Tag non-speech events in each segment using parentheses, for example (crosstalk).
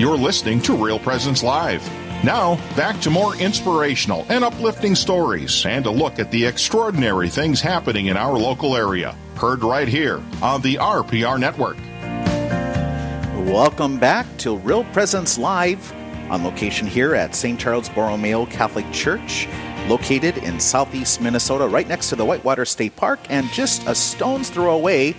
You're listening to Real Presence Live. Now, back to more inspirational and uplifting stories and a look at the extraordinary things happening in our local area. Heard right here on the RPR Network. Welcome back to Real Presence Live on location here at St. Charles Borromeo Catholic Church, located in southeast Minnesota, right next to the Whitewater State Park and just a stone's throw away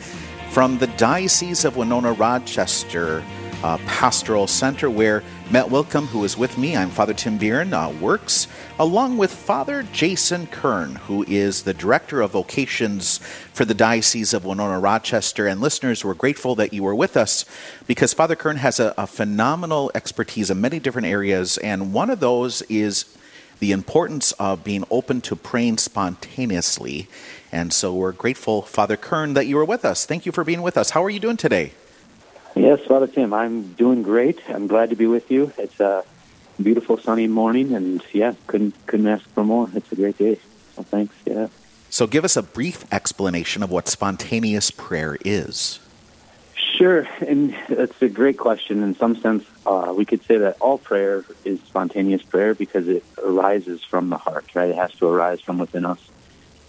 from the Diocese of Winona Rochester uh, Pastoral Center, where Matt Wilkham, who is with me, I'm Father Tim Bieran, uh, works, along with Father Jason Kern, who is the Director of Vocations for the Diocese of Winona Rochester. And listeners, we're grateful that you were with us because Father Kern has a, a phenomenal expertise in many different areas, and one of those is the importance of being open to praying spontaneously. And so we're grateful, Father Kern, that you were with us. Thank you for being with us. How are you doing today? Yes, Father Tim, I'm doing great. I'm glad to be with you. It's a beautiful sunny morning, and yeah, couldn't couldn't ask for more. It's a great day. So thanks. Yeah. So give us a brief explanation of what spontaneous prayer is. Sure, and that's a great question. In some sense, uh, we could say that all prayer is spontaneous prayer because it arises from the heart, right? It has to arise from within us.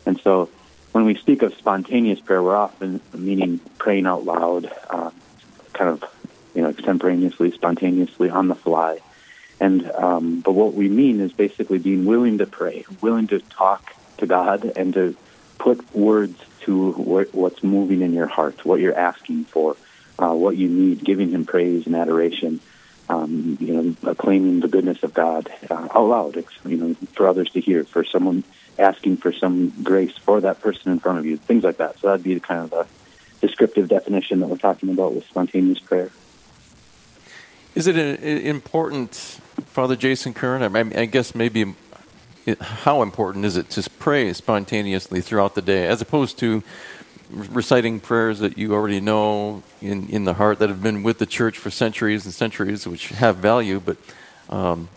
And so when we speak of spontaneous prayer, we're often meaning praying out loud, uh, kind of you know extemporaneously, spontaneously on the fly. And um, but what we mean is basically being willing to pray, willing to talk to God, and to put words to what's moving in your heart, what you're asking for, uh, what you need, giving Him praise and adoration. Um, you know, acclaiming the goodness of God uh, out loud, you know, for others to hear, for someone asking for some grace for that person in front of you, things like that. So that'd be kind of the descriptive definition that we're talking about with spontaneous prayer. Is it important, Father Jason Kern? I, mean, I guess maybe how important is it to pray spontaneously throughout the day, as opposed to reciting prayers that you already know in, in the heart that have been with the church for centuries and centuries, which have value, but um,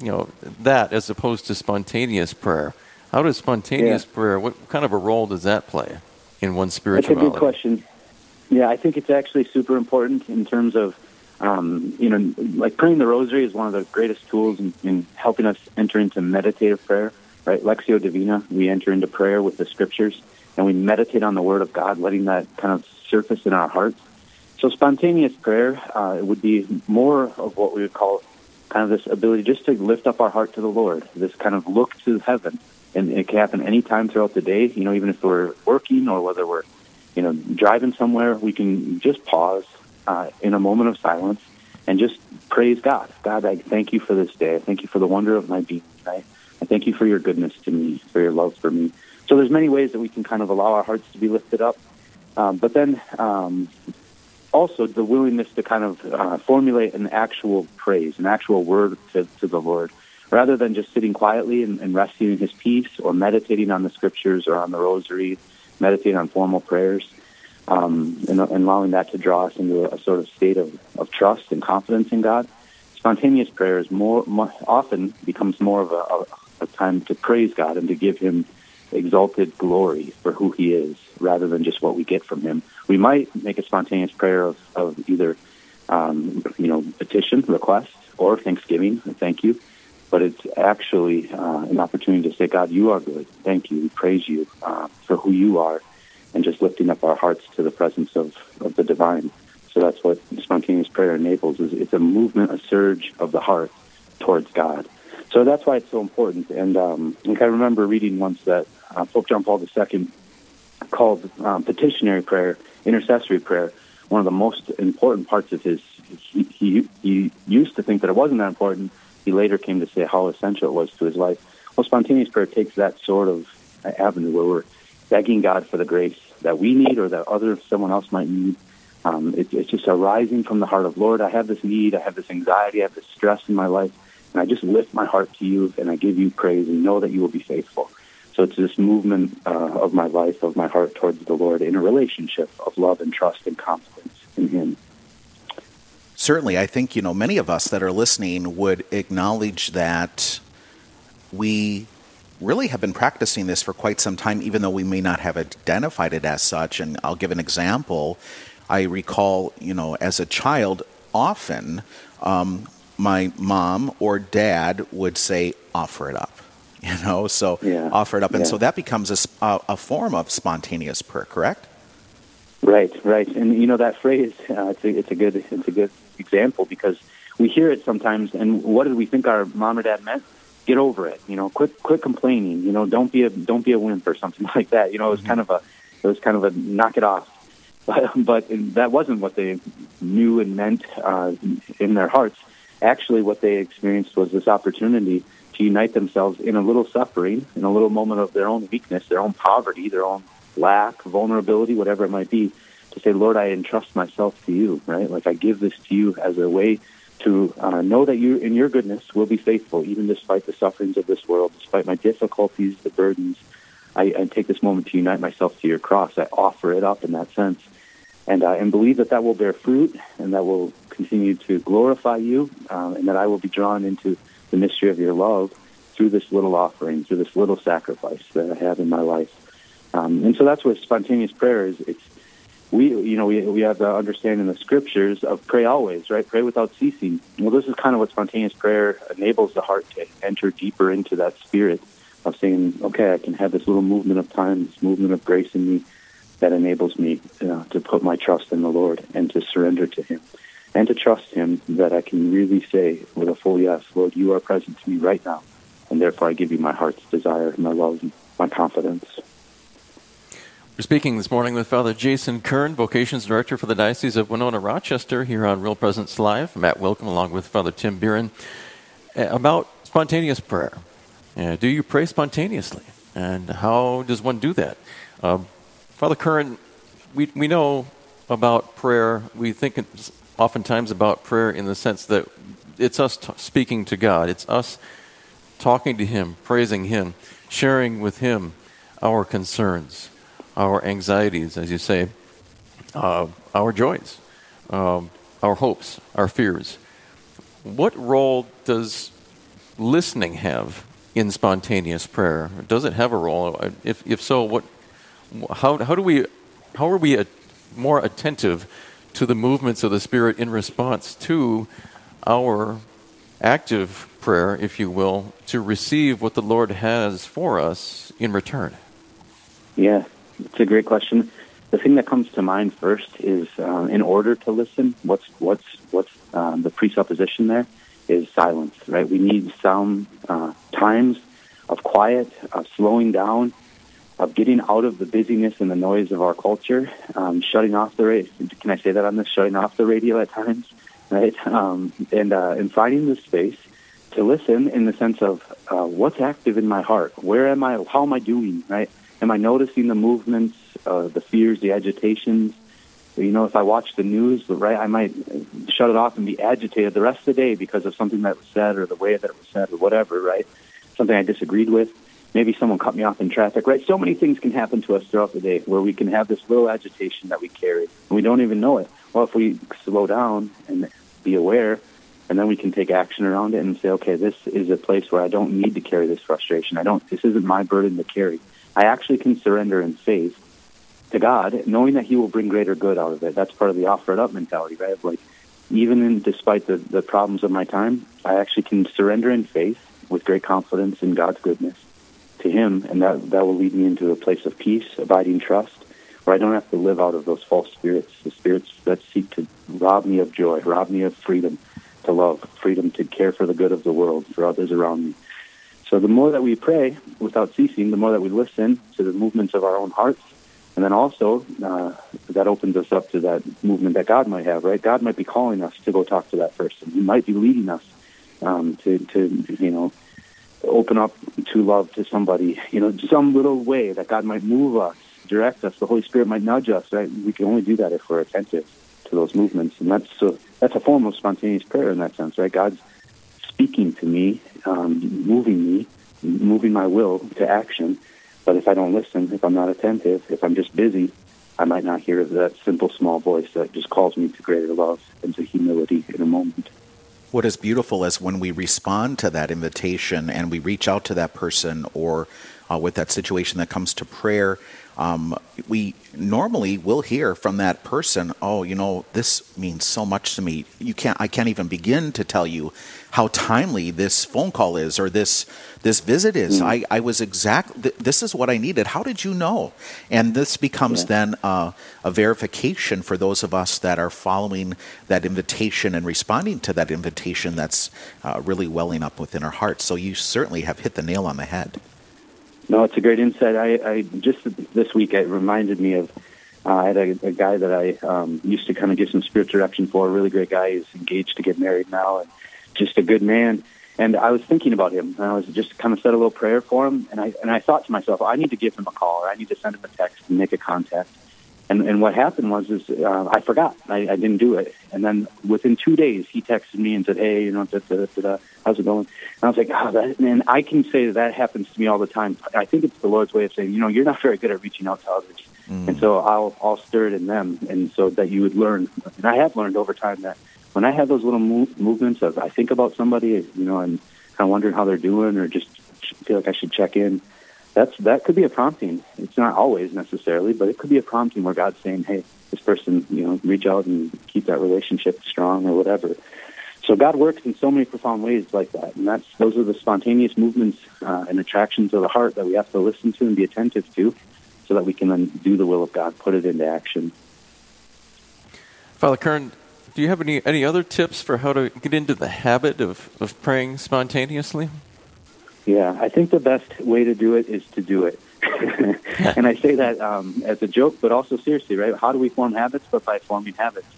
you know that as opposed to spontaneous prayer. How does spontaneous yeah. prayer? What kind of a role does that play? In one's spirituality? That's a good question. Yeah, I think it's actually super important in terms of, um, you know, like praying the rosary is one of the greatest tools in, in helping us enter into meditative prayer, right? Lectio Divina, we enter into prayer with the scriptures and we meditate on the Word of God, letting that kind of surface in our hearts. So spontaneous prayer uh, would be more of what we would call kind of this ability just to lift up our heart to the Lord, this kind of look to heaven and it can happen anytime throughout the day. You know, even if we're working or whether we're, you know, driving somewhere, we can just pause uh, in a moment of silence and just praise God. God, I thank you for this day. I thank you for the wonder of my being. I, I thank you for your goodness to me, for your love for me. So there's many ways that we can kind of allow our hearts to be lifted up. Um, but then um, also the willingness to kind of uh, formulate an actual praise, an actual word to, to the Lord rather than just sitting quietly and, and resting in his peace or meditating on the scriptures or on the rosary, meditating on formal prayers, um, and, and, allowing that to draw us into a, a, sort of state of, of trust and confidence in God. Spontaneous prayer is more, more often becomes more of a, a, a time to praise God and to give Him exalted glory for who He is, rather than just what we get from Him. We might make a spontaneous prayer of, of either, um, you know, petition, request, or thanksgiving, thank you but it's actually uh, an opportunity to say, God, you are good. Thank you. We praise you uh, for who you are, and just lifting up our hearts to the presence of, of the divine. So that's what spontaneous prayer enables. Is it's a movement, a surge of the heart towards God. So that's why it's so important. And um, like I remember reading once that uh, Pope John Paul II called um, petitionary prayer, intercessory prayer, one of the most important parts of his. He, he, he used to think that it wasn't that important he later came to say how essential it was to his life. Well, spontaneous prayer takes that sort of avenue where we're begging God for the grace that we need or that other someone else might need. Um, it, it's just arising from the heart of Lord. I have this need. I have this anxiety. I have this stress in my life, and I just lift my heart to you and I give you praise and know that you will be faithful. So it's this movement uh, of my life, of my heart towards the Lord in a relationship of love and trust and confidence in Him certainly, I think, you know, many of us that are listening would acknowledge that we really have been practicing this for quite some time, even though we may not have identified it as such. And I'll give an example. I recall, you know, as a child, often um, my mom or dad would say, offer it up. (laughs) You know, so Yeah. offer it up. And Yeah. so that becomes a, a form of spontaneous prayer, correct? Right, right, and you know that phrase. Uh, it's a it's a good it's a good example because we hear it sometimes. And what did we think our mom or dad meant? Get over it. You know, quit quit complaining. You know, don't be a don't be a wimp or something (laughs) like that. You know, it was kind of a it was kind of a knock it off. (laughs) But but that wasn't what they knew and meant uh, in their hearts. Actually, what they experienced was this opportunity to unite themselves in a little suffering, in a little moment of their own weakness, their own poverty, their own lack, vulnerability, whatever it might be, to say, Lord, I entrust myself to you, right? Like I give this to you as a way to uh, know that you, in your goodness, will be faithful, even despite the sufferings of this world, despite my difficulties, the burdens. I, I take this moment to unite myself to your cross. I offer it up in that sense, and uh, and believe that that will bear fruit and that will continue to glorify you, um, and that I will be drawn into the mystery of your love through this little offering, through this little sacrifice that I have in my life. Um, and so that's what spontaneous prayer is. It's we, you know, we, we have the understanding in the scriptures of pray always, right? Pray without ceasing. Well, this is kind of what spontaneous prayer enables the heart to enter deeper into that spirit of saying, okay, I can have this little movement of time, this movement of grace in me that enables me uh, to put my trust in the Lord and to surrender to Him and to trust Him that I can really say with a full yes, Lord, you are present to me right now, and therefore I give you my heart's desire, my love, my confidence. We're speaking this morning with Father Jason Kern, Vocations Director for the Diocese of Winona Rochester, here on Real Presence Live. Matt Wilkham, along with Father Tim Buren, uh, about spontaneous prayer. Uh, do you pray spontaneously? And how does one do that? Uh, Father Kern, we, we know about prayer, we think oftentimes about prayer in the sense that it's us t- speaking to God, it's us talking to Him, praising Him, sharing with Him our concerns, our anxieties, as you say, uh, our joys, um, our hopes, our fears. What role does listening have in spontaneous prayer? Does it have a role? If, if so, what, how, how do we, how are we a, more attentive to the movements of the Spirit in response to our active prayer, if you will, to receive what the Lord has for us in return? Yeah, it's a great question. The thing that comes to mind first is, uh, in order to listen, what's what's what's um, the presupposition there is silence, right? We need some uh, times of quiet, of slowing down, of getting out of the busyness and the noise of our culture, um, shutting off the radio. Can I say that on this? Shutting off the radio at times, right? Um, and uh, and finding the space to listen in the sense of uh, what's active in my heart. Where am I? How am I doing? Right? Am I noticing the movements, uh, the fears, the agitations? You know, if I watch the news, right, I might shut it off and be agitated the rest of the day because of something that was said or the way that it was said or whatever, right? Something I disagreed with. Maybe someone cut me off in traffic, right? So many things can happen to us throughout the day where we can have this little agitation that we carry and we don't even know it. Well, if we slow down and be aware, and then we can take action around it and say, okay, this is a place where I don't need to carry this frustration. I don't. This isn't my burden to carry. I actually can surrender in faith to God, knowing that He will bring greater good out of it. That's part of the offer it up mentality, right? Like, even in, despite the, the problems of my time, I actually can surrender in faith with great confidence in God's goodness to Him, and that that will lead me into a place of peace, abiding trust, where I don't have to live out of those false spirits, the spirits that seek to rob me of joy, rob me of freedom to love, freedom to care for the good of the world, for others around me. So the more that we pray without ceasing, the more that we listen to the movements of our own hearts, and then also uh, that opens us up to that movement that God might have. Right? God might be calling us to go talk to that person. He might be leading us um, to, to you know open up to love to somebody. You know, some little way that God might move us, direct us. The Holy Spirit might nudge us. Right? We can only do that if we're attentive to those movements, and that's so that's a form of spontaneous prayer in that sense. Right? God's speaking to me, um, moving me, moving my will to action. But if I don't listen, if I'm not attentive, if I'm just busy, I might not hear that simple, small voice that just calls me to greater love and to humility in a moment. What is beautiful is when we respond to that invitation and we reach out to that person or uh, with that situation that comes to prayer, um, we normally will hear from that person, "Oh, you know, this means so much to me. You can't. I can't even begin to tell you how timely this phone call is or this this visit is. Mm. I, I was exact. Th- this is what I needed. How did you know? And this becomes yeah. then uh, a verification for those of us that are following that invitation and responding to that invitation. That's uh, really welling up within our hearts. So you certainly have hit the nail on the head. No, it's a great insight. I, I just this week it reminded me of uh, I had a, a guy that I um, used to kind of give some spiritual direction for. A really great guy. He's engaged to get married now, and just a good man. And I was thinking about him, and I was just kind of said a little prayer for him, and I and I thought to myself, I need to give him a call, or I need to send him a text and make a contact. And and what happened was is uh, I forgot. I, I didn't do it. And then within two days, he texted me and said, "Hey, you know, da, da, da, da, how's it going?" And I was like, "Oh, that." And I can say that that happens to me all the time. I think it's the Lord's way of saying, you know, you're not very good at reaching out to others, mm. and so I'll I'll stir it in them, and so that you would learn. And I have learned over time that when I have those little move, movements of I think about somebody, you know, and kind of wondering how they're doing, or just feel like I should check in that's that could be a prompting. It's not always necessarily, but it could be a prompting where God's saying, "Hey, this person, you know, reach out and keep that relationship strong or whatever." So God works in so many profound ways like that, and that's those are the spontaneous movements uh, and attractions of the heart that we have to listen to and be attentive to, so that we can then do the will of God, put it into action. Father Kern, do you have any any other tips for how to get into the habit of, of praying spontaneously? Yeah, I think the best way to do it is to do it. (laughs) and I say that um, as a joke, but also seriously, right? How do we form habits? But by forming habits.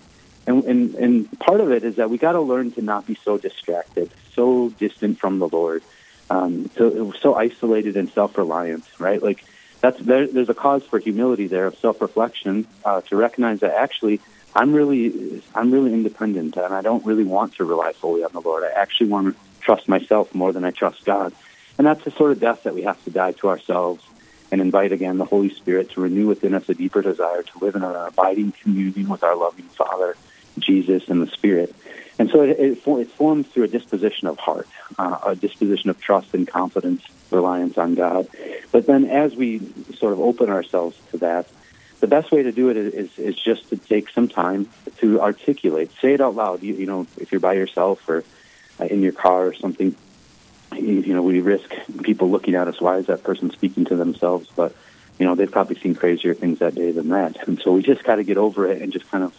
And, and, and part of it is that we got to learn to not be so distracted, so distant from the Lord, um, so, so isolated and self-reliant, right? Like that's there, there's a cause for humility there of self-reflection uh, to recognize that actually I'm really I'm really independent and I don't really want to rely fully on the Lord. I actually want to trust myself more than I trust God. And that's the sort of death that we have to die to ourselves and invite again the Holy Spirit to renew within us a deeper desire to live in an abiding communion with our loving Father, Jesus, and the Spirit. And so it, it, it forms through a disposition of heart, uh, a disposition of trust and confidence, reliance on God. But then as we sort of open ourselves to that, the best way to do it is, is just to take some time to articulate, say it out loud. You, you know, if you're by yourself or uh, in your car or something, you know, we risk people looking at us. Why is that person speaking to themselves? But you know, they've probably seen crazier things that day than that. And so we just got to get over it and just kind of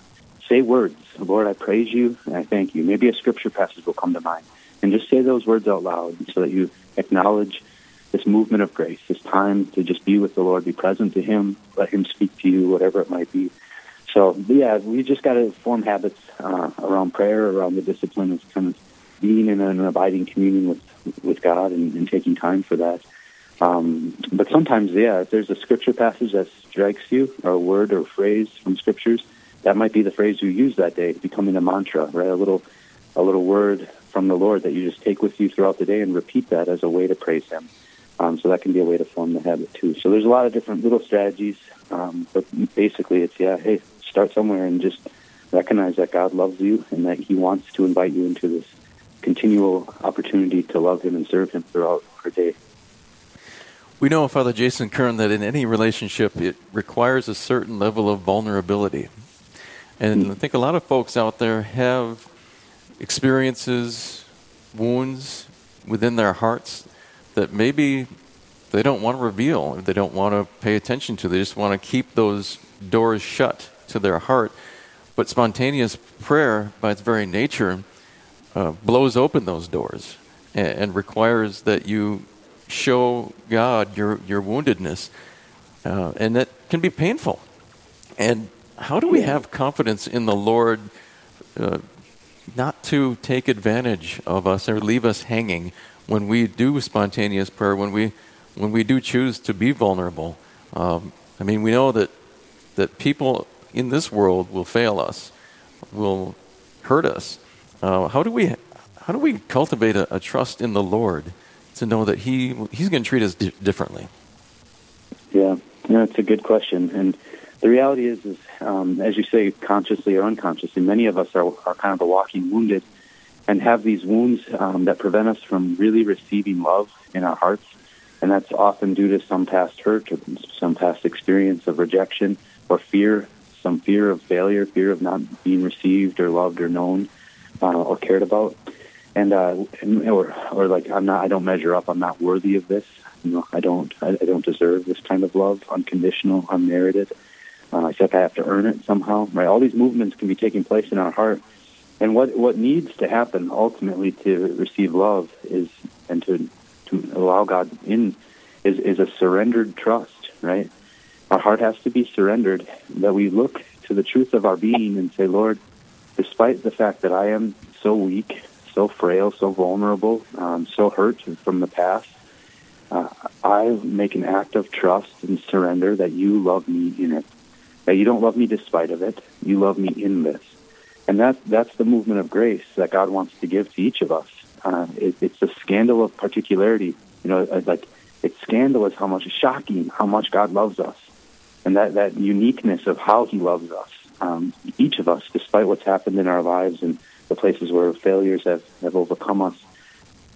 say words. Lord, I praise you and I thank you. Maybe a scripture passage will come to mind, and just say those words out loud so that you acknowledge this movement of grace, this time to just be with the Lord, be present to Him, let Him speak to you, whatever it might be. So yeah, we just got to form habits uh, around prayer, around the discipline of kind of being in an abiding communion with with God and, and taking time for that. Um, but sometimes, yeah, if there's a scripture passage that strikes you, or a word or phrase from scriptures, that might be the phrase you use that day, becoming a mantra, right? A little, a little word from the Lord that you just take with you throughout the day and repeat that as a way to praise Him. Um, so that can be a way to form the habit too. So there's a lot of different little strategies, um, but basically it's yeah, hey, start somewhere and just recognize that God loves you and that He wants to invite you into this continual opportunity to love Him and serve Him throughout our day. We know, Father Jason Kern, that in any relationship it requires a certain level of vulnerability. And. I think a lot of folks out there have experiences, wounds within their hearts that maybe they don't want to reveal, they don't want to pay attention to. They just want to keep those doors shut to their heart. But spontaneous prayer, by its very nature, uh, blows open those doors and, and, requires that you show God your, your woundedness. Uh, and that can be painful. And how do we have confidence in the Lord uh, not to take advantage of us or leave us hanging when we do spontaneous prayer, when we, when we do choose to be vulnerable? Um, I mean, we know that, that people in this world will fail us, will hurt us. Uh, how do we how do we cultivate a, a, trust in the Lord to know that He He's going to treat us di- differently? Yeah, yeah, it's a good question, and the reality is, is um, as you say, consciously or unconsciously, many of us are, are kind of a walking wounded, and have these wounds um, that prevent us from really receiving love in our hearts. And that's often due to some past hurt or some past experience of rejection or fear, some fear of failure, fear of not being received or loved or known uh, or cared about. And, uh, and or or like I'm not I don't measure up I'm not worthy of this you know I don't I, I don't deserve this kind of love unconditional unmerited uh, I feel I have to earn it somehow right all these movements can be taking place in our heart and what what needs to happen ultimately to receive love is and to to allow God in is is a surrendered trust, right? Our heart has to be surrendered that we look to the truth of our being and say, Lord, despite the fact that I am so weak, so frail, so vulnerable, um, so hurt from the past, uh, I make an act of trust and surrender that you love me in it. That you don't love me despite of it. You love me in this. And that, that's the movement of grace that God wants to give to each of us. Uh, it, it's a scandal of particularity. You know, uh, like it's scandalous how much, shocking how much God loves us, and that that uniqueness of how He loves us. Um, each of us, despite what's happened in our lives and the places where failures have have overcome us,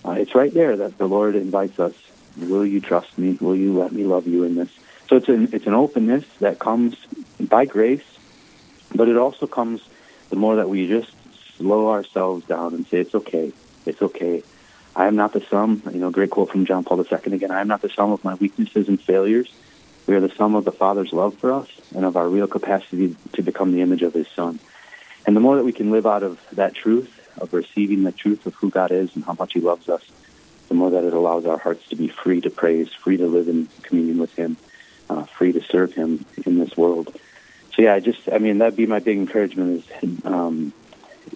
uh, it's right there that the Lord invites us. Will you trust me? Will you let me love you in this? So it's an it's an openness that comes by grace, but it also comes the more that we just slow ourselves down and say, it's okay, it's okay. I am not the sum, you know, great quote from John Paul II again, I am not the sum of my weaknesses and failures. We are the sum of the Father's love for us and of our real capacity to become the image of His Son. And the more that we can live out of that truth, of receiving the truth of who God is and how much He loves us, the more that it allows our hearts to be free to praise, free to live in communion with Him, uh, free to serve Him in this world so yeah, I just I mean that'd be my big encouragement is um,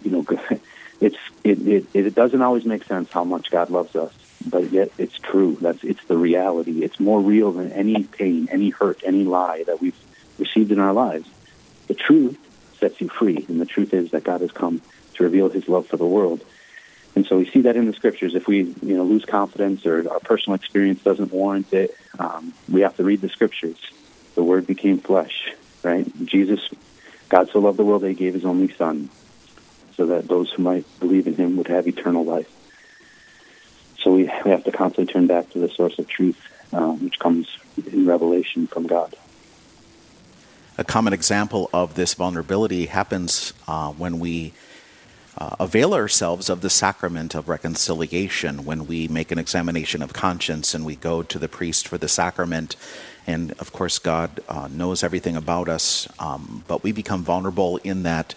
you know (laughs) it's it, it it doesn't always make sense how much God loves us, but yet it's true. That's it's the reality. It's more real than any pain, any hurt, any lie that we've received in our lives. The truth sets you free, and the truth is that God has come to reveal His love for the world. And so we see that in the scriptures. If we, you know, lose confidence or our personal experience doesn't warrant it, um, we have to read the scriptures. The Word became flesh right? Jesus, God so loved the world that he gave his only son so that those who might believe in him would have eternal life. So we, we have to constantly turn back to the source of truth, uh, which comes in revelation from God. A common example of this vulnerability happens uh, when we uh, avail ourselves of the sacrament of reconciliation, when we make an examination of conscience and we go to the priest for the sacrament and of course, God uh, knows everything about us, um, but we become vulnerable in that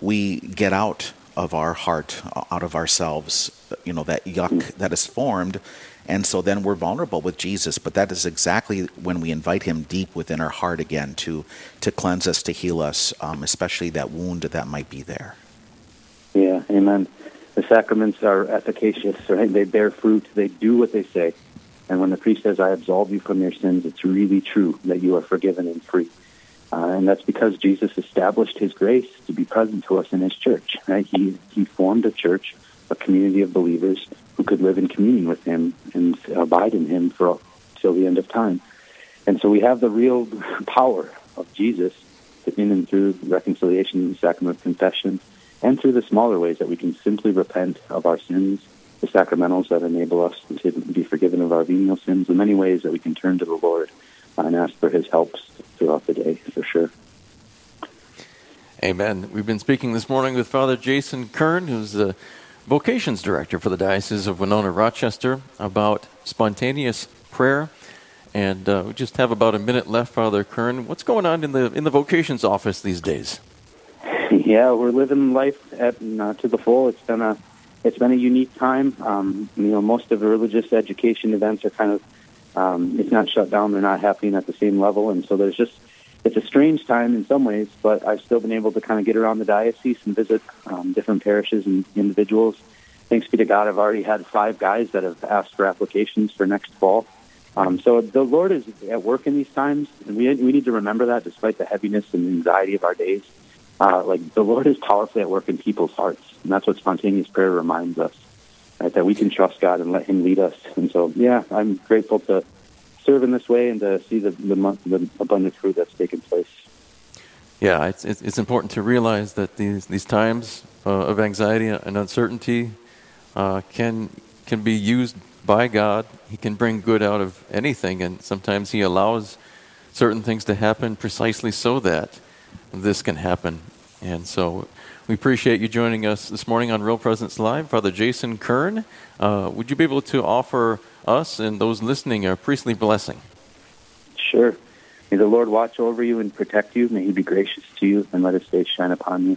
we get out of our heart, uh, out of ourselves, you know, that yuck that is formed. And so then we're vulnerable with Jesus, but that is exactly when we invite Him deep within our heart again to to cleanse us, to heal us, um, especially that wound that might be there. Amen. The sacraments are efficacious, right? They bear fruit. They do what they say. And when the priest says, I absolve you from your sins, it's really true that you are forgiven and free. Uh, and that's because Jesus established his grace to be present to us in his church. Right? He, he formed a church, a community of believers who could live in communion with him and abide in him for till the end of time. And so we have the real power of Jesus in and through reconciliation, and the sacrament of confession, and through the smaller ways that we can simply repent of our sins the sacramentals that enable us to be forgiven of our venial sins, the many ways that we can turn to the Lord and ask for His help throughout the day, for sure. Amen. We've been speaking this morning with Father Jason Kern, who's the vocations director for the Diocese of Winona Rochester, about spontaneous prayer. And uh, we just have about a minute left, Father Kern. What's going on in the in the vocations office these days? (laughs) Yeah, we're living life at uh, to the full. It's been a it's been a unique time. Um, you know, most of the religious education events are kind of um, it's not shut down; they're not happening at the same level, and so there's just it's a strange time in some ways. But I've still been able to kind of get around the diocese and visit um, different parishes and individuals. Thanks be to God, I've already had five guys that have asked for applications for next fall. Um, so the Lord is at work in these times, and we we need to remember that, despite the heaviness and anxiety of our days uh, like the Lord is powerfully at work in people's hearts, and that's what spontaneous prayer reminds us. Right, that we can trust God and let Him lead us. And so, yeah, I'm grateful to serve in this way and to see the the, the abundant fruit that's taken place. Yeah, it's it's important to realize that these these times uh, of anxiety and uncertainty uh, can can be used by God. He can bring good out of anything, and sometimes He allows certain things to happen precisely so that this can happen. And so we appreciate you joining us this morning on Real Presence Live. Father Jason Kern, uh, would you be able to offer us and those listening a priestly blessing? Sure. May the Lord watch over you and protect you. May He be gracious to you and let His face shine upon you.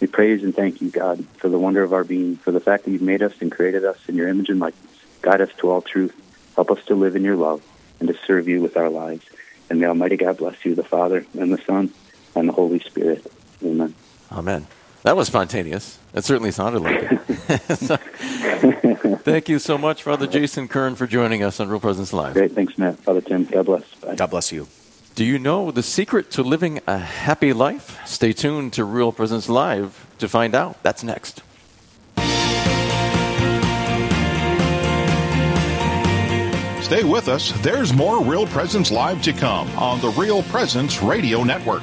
We praise and thank you, God, for the wonder of our being, for the fact that you've made us and created us in your image and likeness. Guide us to all truth. Help us to live in your love and to serve you with our lives. And may Almighty God bless you, the Father and the Son and the Holy Spirit. Amen. Amen. That was spontaneous. It certainly sounded like it. (laughs) thank you so much, Father Jason Kern, for joining us on Real Presence Live. Great. Thanks, Matt. Father Tim. God bless. Bye. God bless you. Do you know the secret to living a happy life? Stay tuned to Real Presence Live to find out. That's next. Stay with us. There's more Real Presence Live to come on the Real Presence Radio Network.